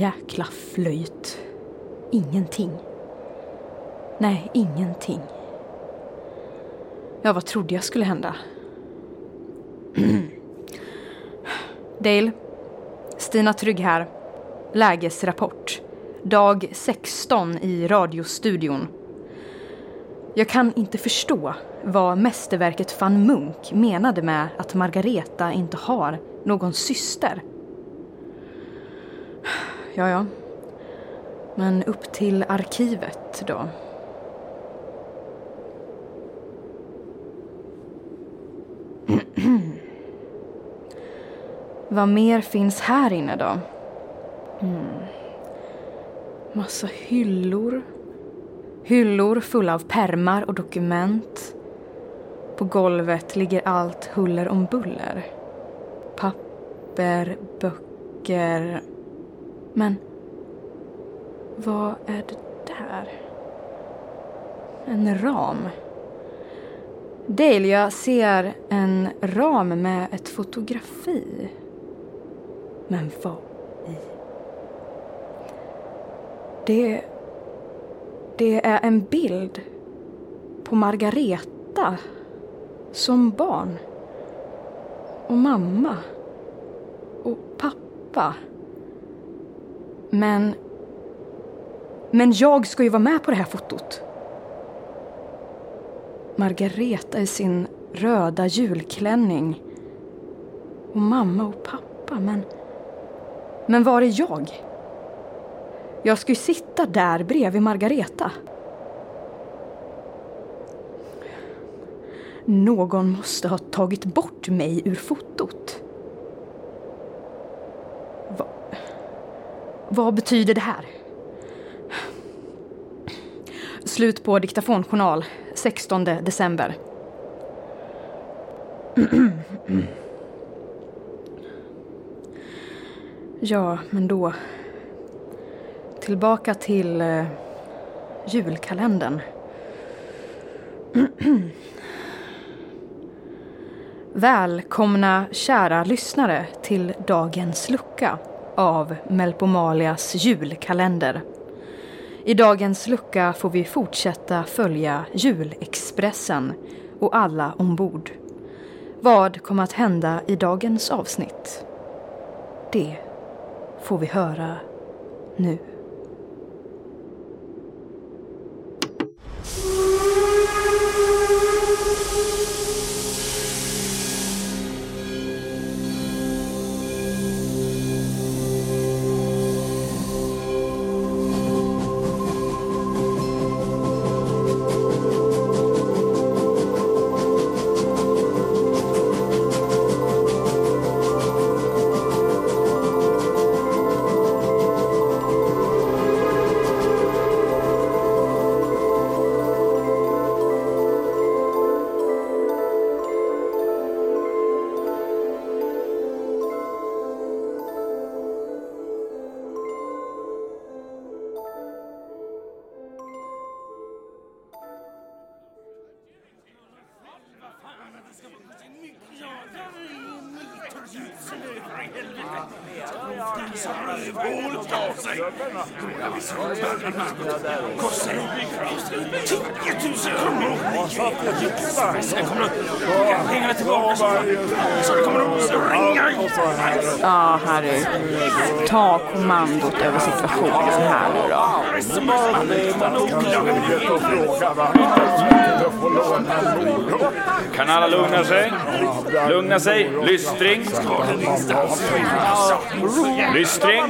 jäkla flöjt. Ingenting. Nej, ingenting. Ja, vad trodde jag skulle hända? Dale, Stina Trygg här. Lägesrapport. Dag 16 i radiostudion. Jag kan inte förstå vad mästerverket van Munk menade med att Margareta inte har någon syster. Ja, ja. Men upp till arkivet då. Vad mer finns här inne då? Mm. Massa hyllor. Hyllor fulla av permar och dokument. På golvet ligger allt huller om buller. Papper, böcker. Men vad är det där? En ram. Dale, jag ser en ram med ett fotografi. Men vad i? Det... Det är en bild på Margareta som barn. Och mamma. Och pappa. Men... Men jag ska ju vara med på det här fotot. Margareta i sin röda julklänning. Och mamma och pappa, men... Men var är jag? Jag ska ju sitta där bredvid Margareta. Någon måste ha tagit bort mig ur fotot. Va? Vad betyder det här? Slut på diktafonjournal 16 december. Ja, men då... Tillbaka till eh, julkalendern. Välkomna kära lyssnare till dagens lucka av Melpomalias julkalender. I dagens lucka får vi fortsätta följa julexpressen och alla ombord. Vad kommer att hända i dagens avsnitt? Det får vi höra nu. Ja, Harry. Ta kommandot över situationen här nu då. Kan alla lugna sig? Lugna sig. Lystring. Lystring.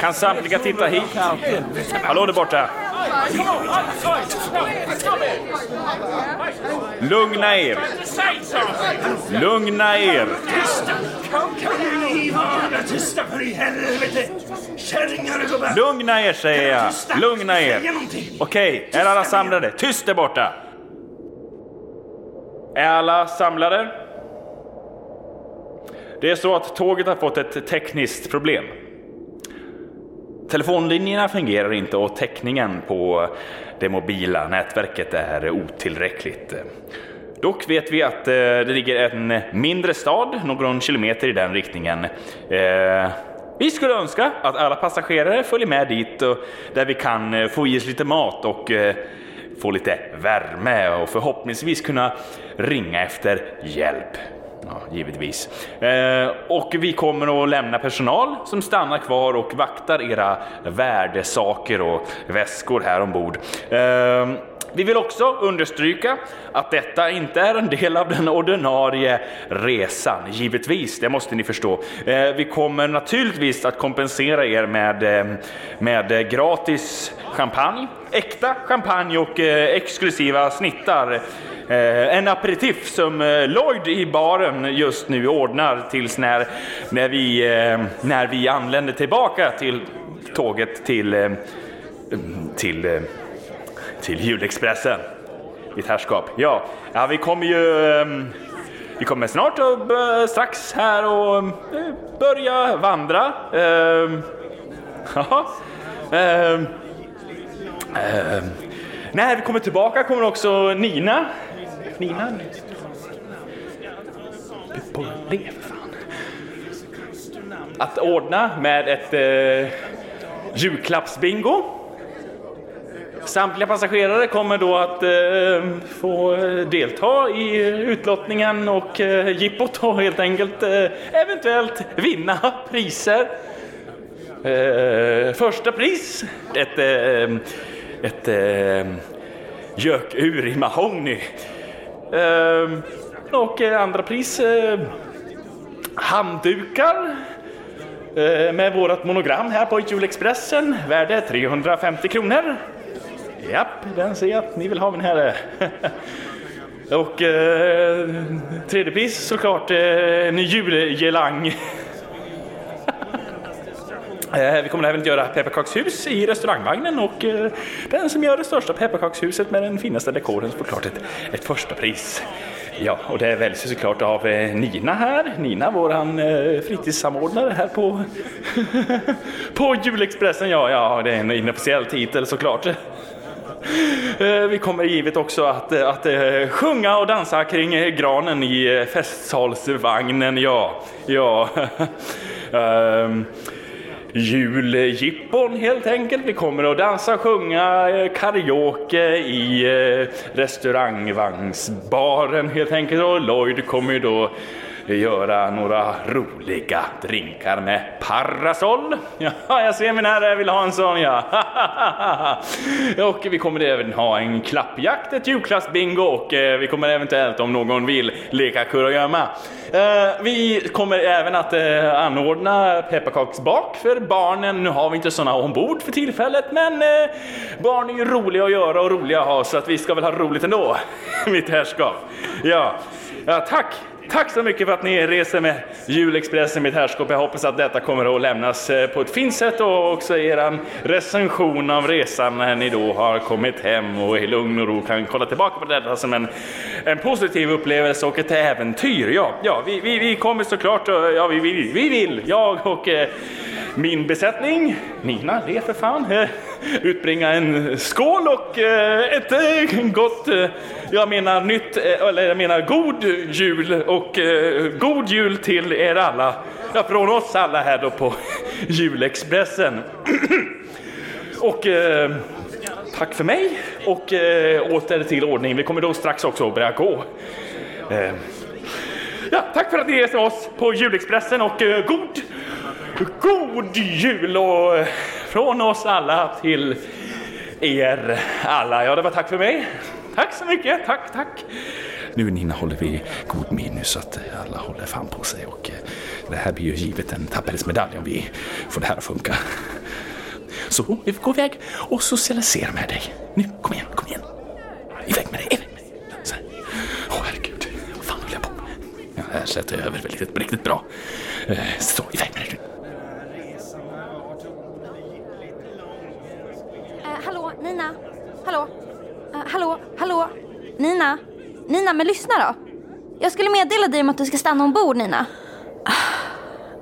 Kan samtliga titta hit? Hallå där borta. Lugna er. Lugna er. Lugna er säger jag. Lugna er. Okej, är alla samlade? Tyst där borta. Är alla samlade? Det är så att tåget har fått ett tekniskt problem. Telefonlinjerna fungerar inte och täckningen på det mobila nätverket är otillräckligt. Dock vet vi att eh, det ligger en mindre stad någon kilometer i den riktningen. Eh, vi skulle önska att alla passagerare följer med dit och där vi kan eh, få i oss lite mat och få lite värme och förhoppningsvis kunna ringa efter hjälp. Ja, givetvis. Eh, och vi kommer att lämna personal som stannar kvar och vaktar era värdesaker och väskor här ombord. Eh, vi vill också understryka att detta inte är en del av den ordinarie resan, givetvis, det måste ni förstå. Eh, vi kommer naturligtvis att kompensera er med, eh, med gratis champagne, äkta champagne och eh, exklusiva snittar. En aperitif som Lloyd i baren just nu ordnar tills när, när, vi, när vi anländer tillbaka till tåget till, till till julexpressen. Ditt herrskap. Ja, ja vi kommer ju... Um, vi kommer snart och uh, strax här och uh, börja vandra. Uh, när vi kommer tillbaka kommer också Nina. Nina? Att ordna med ett uh, julklappsbingo. Samtliga passagerare kommer då att eh, få eh, delta i utlottningen och eh, jippot och helt enkelt eh, eventuellt vinna priser. Eh, första pris, ett, eh, ett eh, gökur i mahogny. Eh, och eh, andra pris, eh, handdukar eh, med vårt monogram här på Julexpressen, värde 350 kronor. Japp, den ser jag att ni vill ha min herre. Och eh, tredje pris såklart eh, en julgelang. eh, vi kommer även att göra pepparkakshus i restaurangvagnen och eh, den som gör det största pepparkakshuset med den finaste dekoren får klart ett, ett första pris. Ja, och det väljs såklart av eh, Nina här. Nina, våran eh, fritidssamordnare här på, på Julexpressen. Ja, ja, det är en inofficiell titel såklart. Eh, vi kommer givet också att, eh, att, eh, sjunga och dansa kring granen i festsalsvagnen, ja. ja. um, juljippon helt enkelt. Vi kommer att dansa, sjunga karaoke i restaurangvagnsbaren helt enkelt och Lloyd kommer ju då göra några roliga drinkar med parasoll. Ja, jag ser min herre vill ha en sån ja. och vi kommer även ha en klappjakt, ett julklappsbingo och eh, vi kommer eventuellt om någon vill leka kurragömma. Eh, vi kommer även att eh, anordna pepparkaksbak för barnen. Nu har vi inte sådana ombord för tillfället men barn är ju roliga att göra och roliga att ha så att vi ska väl ha roligt ändå, mitt herrskap. Ja, ja tack Tack så mycket för att ni reser med Julexpressen, mitt herrskap. Jag hoppas att detta kommer att lämnas eh, på ett fint sätt och också er recension av resan när ni då har kommit hem och i lugn och ro kan kolla tillbaka på detta som en, en positiv upplevelse och ett äventyr. Ja, ja vi, vi, vi kommer såklart, eh, ja vi, vi, vi vill, jag och eh, min besättning, Nina, det för fan, eh, utbringa en skål och eh, ett eh, gott, eh, jag menar nytt, eller jag menar god jul och god jul till er alla. Ja, från oss alla här då på Julexpressen. och tack för mig och åter till ordning. Vi kommer då strax också att börja gå. Ja, tack för att ni är med oss på Julexpressen och god God jul och från oss alla till er alla. Ja, det var tack för mig. Tack så mycket. Tack, tack. Nu Nina håller vi god min så att alla håller fan på sig och eh, det här blir ju givet en tappersmedalj om vi får det här att funka. Så vi får gå iväg och socialisera med dig. Nu, kom igen, kom igen. Iväg med dig, iväg med dig. Åh oh, herregud, vad fan håller jag på med? Ja, här sätter jag över väldigt, riktigt bra. Eh, så, iväg med dig nu. Nina? Hallå? Uh, hallå? Hallå? Nina? Nina, men lyssna då. Jag skulle meddela dig om att du ska stanna ombord, Nina.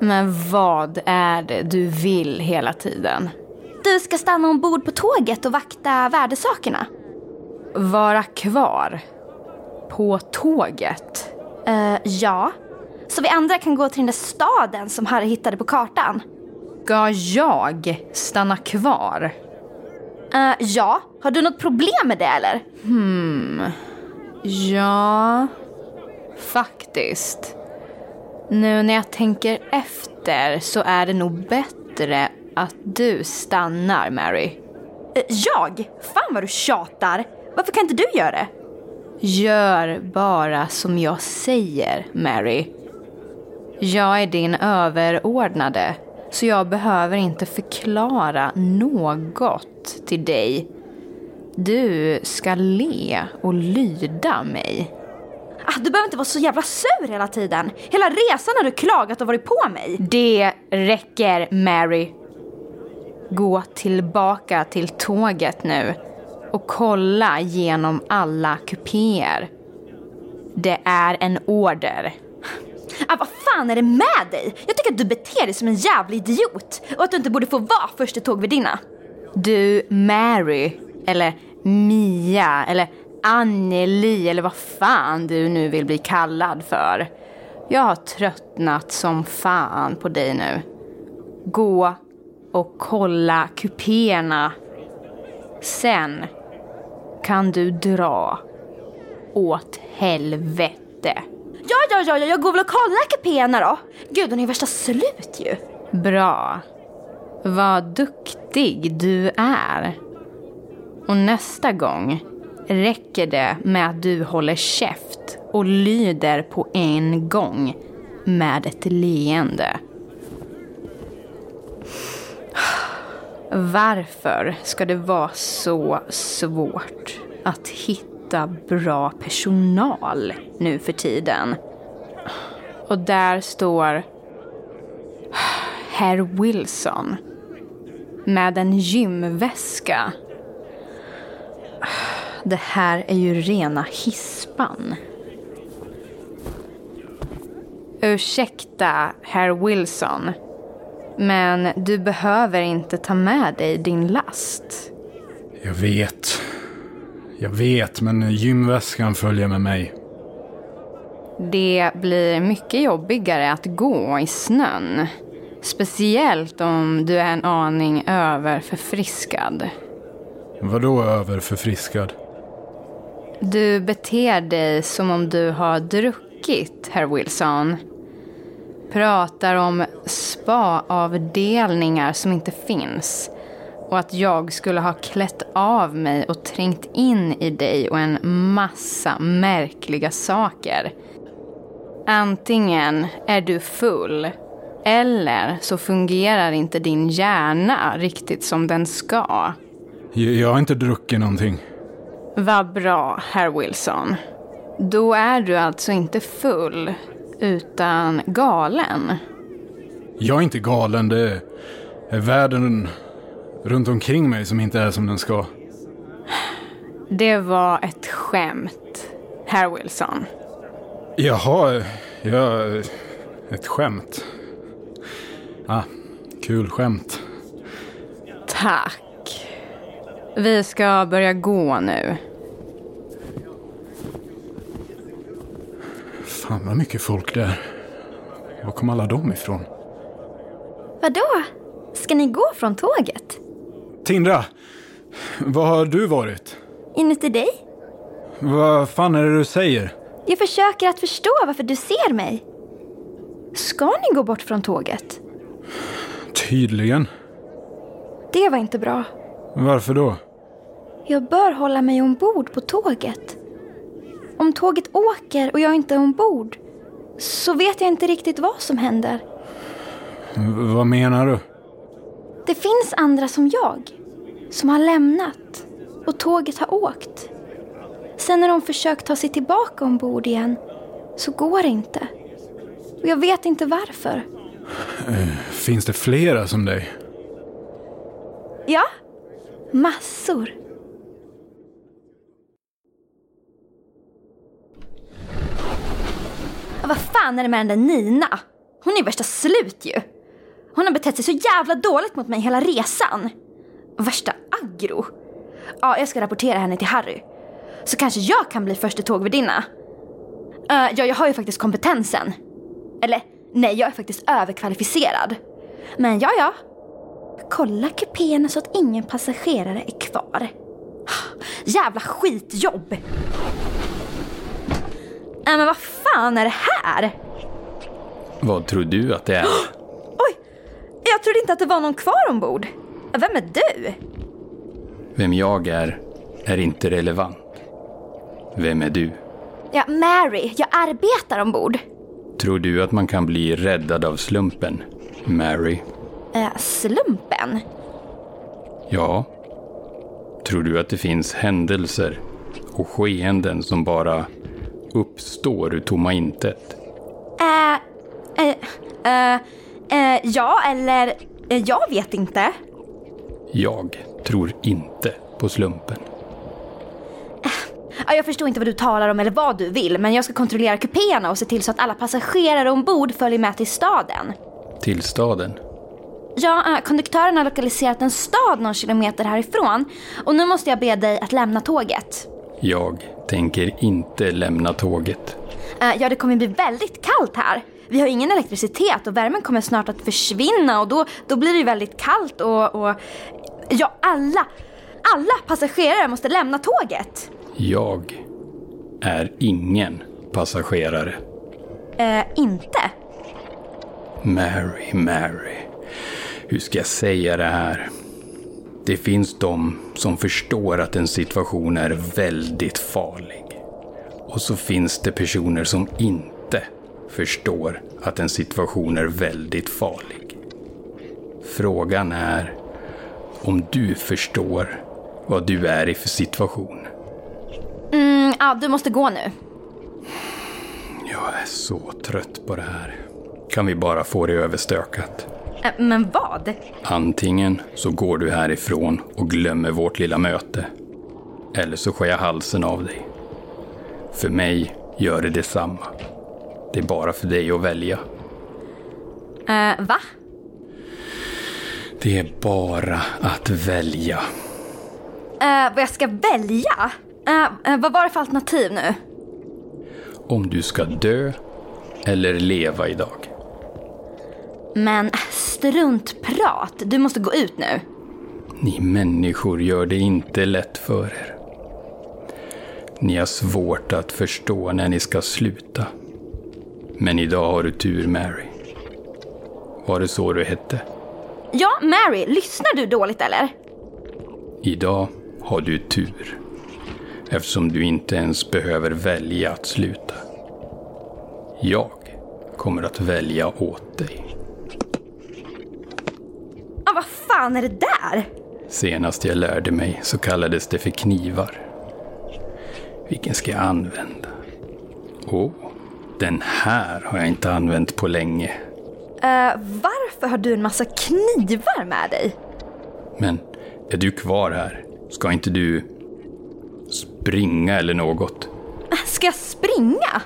Men vad är det du vill hela tiden? Du ska stanna ombord på tåget och vakta värdesakerna. Vara kvar? På tåget? Uh, ja. Så vi andra kan gå till den där staden som Harry hittade på kartan. Ska jag stanna kvar? Eh, ja, har du något problem med det eller? Ja, faktiskt. Nu när jag tänker efter så är det nog bättre att du stannar, Mary. Eh, jag? Fan vad du tjatar. Varför kan inte du göra det? Gör bara som jag säger, Mary. Jag är din överordnade, så jag behöver inte förklara något till dig. Du ska le och lyda mig. Ah, du behöver inte vara så jävla sur hela tiden. Hela resan har du klagat och varit på mig. Det räcker, Mary. Gå tillbaka till tåget nu och kolla genom alla kupéer. Det är en order. Ah, vad fan är det med dig? Jag tycker att du beter dig som en jävla idiot och att du inte borde få vara första tågvärdinna. Du, Mary, eller Mia, eller Anneli, eller vad fan du nu vill bli kallad för. Jag har tröttnat som fan på dig nu. Gå och kolla kupéerna. Sen kan du dra åt helvete. Ja, ja, ja, ja, jag går väl och kollar kupéerna då. Gud, hon är värsta slut ju. Bra. Vad duktig du är. Och nästa gång räcker det med att du håller käft och lyder på en gång med ett leende. Varför ska det vara så svårt att hitta bra personal nu för tiden? Och där står Herr Wilson med en gymväska. Det här är ju rena hispan. Ursäkta, herr Wilson. Men du behöver inte ta med dig din last. Jag vet. Jag vet, men gymväskan följer med mig. Det blir mycket jobbigare att gå i snön. Speciellt om du är en aning överförfriskad. Vadå överförfriskad? Du beter dig som om du har druckit, herr Wilson. Pratar om spa-avdelningar som inte finns. Och att jag skulle ha klätt av mig och trängt in i dig och en massa märkliga saker. Antingen är du full eller så fungerar inte din hjärna riktigt som den ska. Jag har inte druckit någonting. Vad bra, herr Wilson. Då är du alltså inte full, utan galen. Jag är inte galen, det är världen runt omkring mig som inte är som den ska. Det var ett skämt, herr Wilson. Jaha, ja, ett skämt. Ah, kul skämt. Tack. Vi ska börja gå nu. Fan vad mycket folk det är. Var kom alla de ifrån? Vadå? Ska ni gå från tåget? Tindra, var har du varit? Inuti dig? Vad fan är det du säger? Jag försöker att förstå varför du ser mig. Ska ni gå bort från tåget? Tydligen. Det var inte bra. Varför då? Jag bör hålla mig ombord på tåget. Om tåget åker och jag inte är ombord så vet jag inte riktigt vad som händer. V- vad menar du? Det finns andra som jag som har lämnat och tåget har åkt. Sen när de försökt ta sig tillbaka ombord igen så går det inte. Och jag vet inte varför. Finns det flera som dig? Ja, massor. Vad fan är det med den där Nina? Hon är värsta slut ju. Hon har betett sig så jävla dåligt mot mig hela resan. Värsta aggro. Ja, jag ska rapportera henne till Harry. Så kanske jag kan bli första tågvärdinna. Uh, ja, jag har ju faktiskt kompetensen. Eller, nej, jag är faktiskt överkvalificerad. Men ja, ja. Kolla kupéerna så att ingen passagerare är kvar. Jävla skitjobb! Nej men vad fan är det här? Vad tror du att det är? Jag trodde inte att det var någon kvar ombord. Vem är du? Vem jag är, är inte relevant. Vem är du? Ja, Mary. Jag arbetar ombord. Tror du att man kan bli räddad av slumpen, Mary? Eh, slumpen? Ja. Tror du att det finns händelser och skeenden som bara uppstår ur tomma intet? Eh, eh, eh, eh, ja, eller eh, jag vet inte. Jag tror inte på slumpen. Ja, jag förstår inte vad du talar om eller vad du vill, men jag ska kontrollera kupéerna och se till så att alla passagerare ombord följer med till staden. Till staden. Ja, eh, konduktören har lokaliserat en stad någon kilometer härifrån och nu måste jag be dig att lämna tåget. Jag tänker inte lämna tåget. Eh, ja, det kommer bli väldigt kallt här. Vi har ingen elektricitet och värmen kommer snart att försvinna och då, då blir det ju väldigt kallt och, och... Ja, alla, alla passagerare måste lämna tåget. Jag är ingen passagerare. Eh, inte? Mary, Mary. Hur ska jag säga det här? Det finns de som förstår att en situation är väldigt farlig. Och så finns det personer som inte förstår att en situation är väldigt farlig. Frågan är om du förstår vad du är i för situation. Mm, ja, du måste gå nu. Jag är så trött på det här. Kan vi bara få det överstökat? Men vad? Antingen så går du härifrån och glömmer vårt lilla möte. Eller så skär jag halsen av dig. För mig gör det detsamma. Det är bara för dig att välja. Eh, va? Det är bara att välja. Eh, vad jag ska välja? Eh, eh, vad var det för alternativ nu? Om du ska dö eller leva idag. Men struntprat, du måste gå ut nu. Ni människor gör det inte lätt för er. Ni har svårt att förstå när ni ska sluta. Men idag har du tur, Mary. Var det så du hette? Ja, Mary, lyssnar du dåligt eller? Idag har du tur. Eftersom du inte ens behöver välja att sluta. Jag kommer att välja åt dig. Ah, vad fan är det där? Senast jag lärde mig så kallades det för knivar. Vilken ska jag använda? Åh, oh, den här har jag inte använt på länge. Eh, varför har du en massa knivar med dig? Men är du kvar här? Ska inte du springa eller något? Ska jag springa?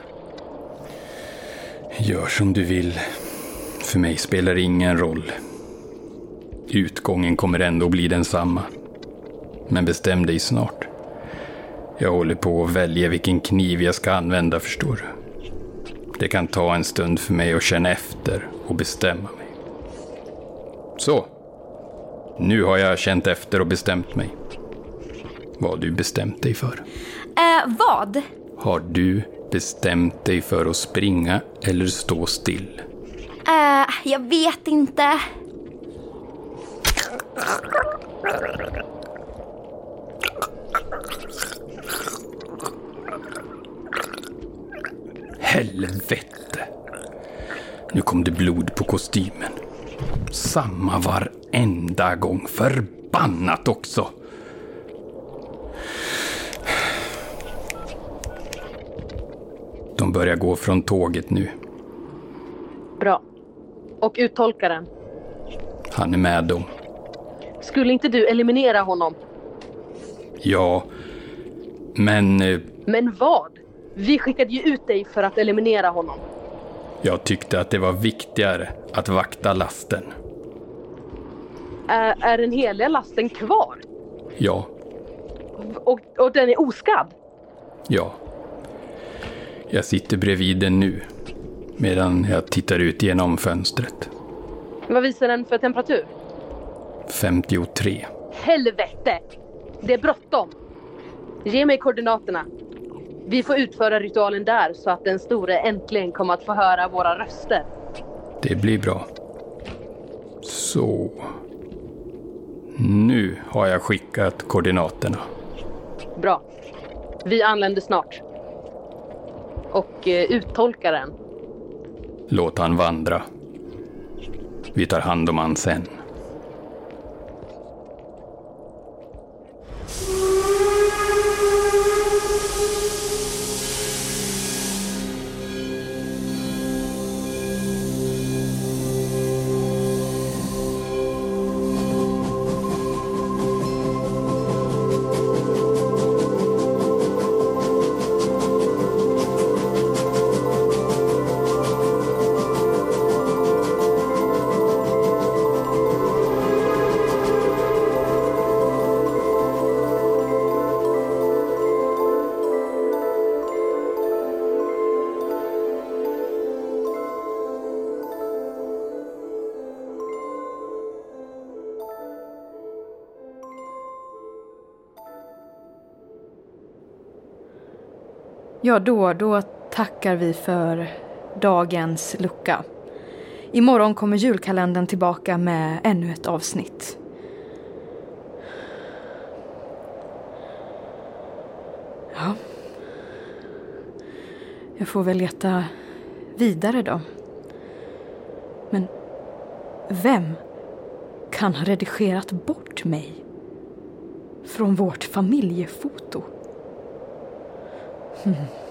Gör som du vill. För mig spelar det ingen roll. Utgången kommer ändå bli densamma. Men bestäm dig snart. Jag håller på att välja vilken kniv jag ska använda, förstår du. Det kan ta en stund för mig att känna efter och bestämma mig. Så. Nu har jag känt efter och bestämt mig. Vad har du bestämt dig för? Eh, vad? Har du bestämt dig för att springa eller stå still? Eh, jag vet inte. Helvete! Nu kom det blod på kostymen. Samma varenda gång. Förbannat också! De börjar gå från tåget nu. Bra. Och uttolkaren. Han är med dem. Skulle inte du eliminera honom? Ja, men eh, Men vad? Vi skickade ju ut dig för att eliminera honom. jag tyckte att det var viktigare att vakta lasten. Är, är den heliga lasten kvar? Ja, Och, och den är oskadd? ja. Jag sitter bredvid den nu, medan jag tittar ut genom fönstret. Vad visar den för temperatur? 53. Helvete! Det är bråttom. Ge mig koordinaterna. Vi får utföra ritualen där så att den store äntligen kommer att få höra våra röster. Det blir bra. Så. Nu har jag skickat koordinaterna. Bra. Vi anländer snart. Och eh, uttolkaren. Låt han vandra. Vi tar hand om han sen. Ja, då, då tackar vi för dagens lucka. Imorgon kommer julkalendern tillbaka med ännu ett avsnitt. Ja. Jag får väl leta vidare då. Men vem kan ha redigerat bort mig från vårt familjefoto? Mm-hmm.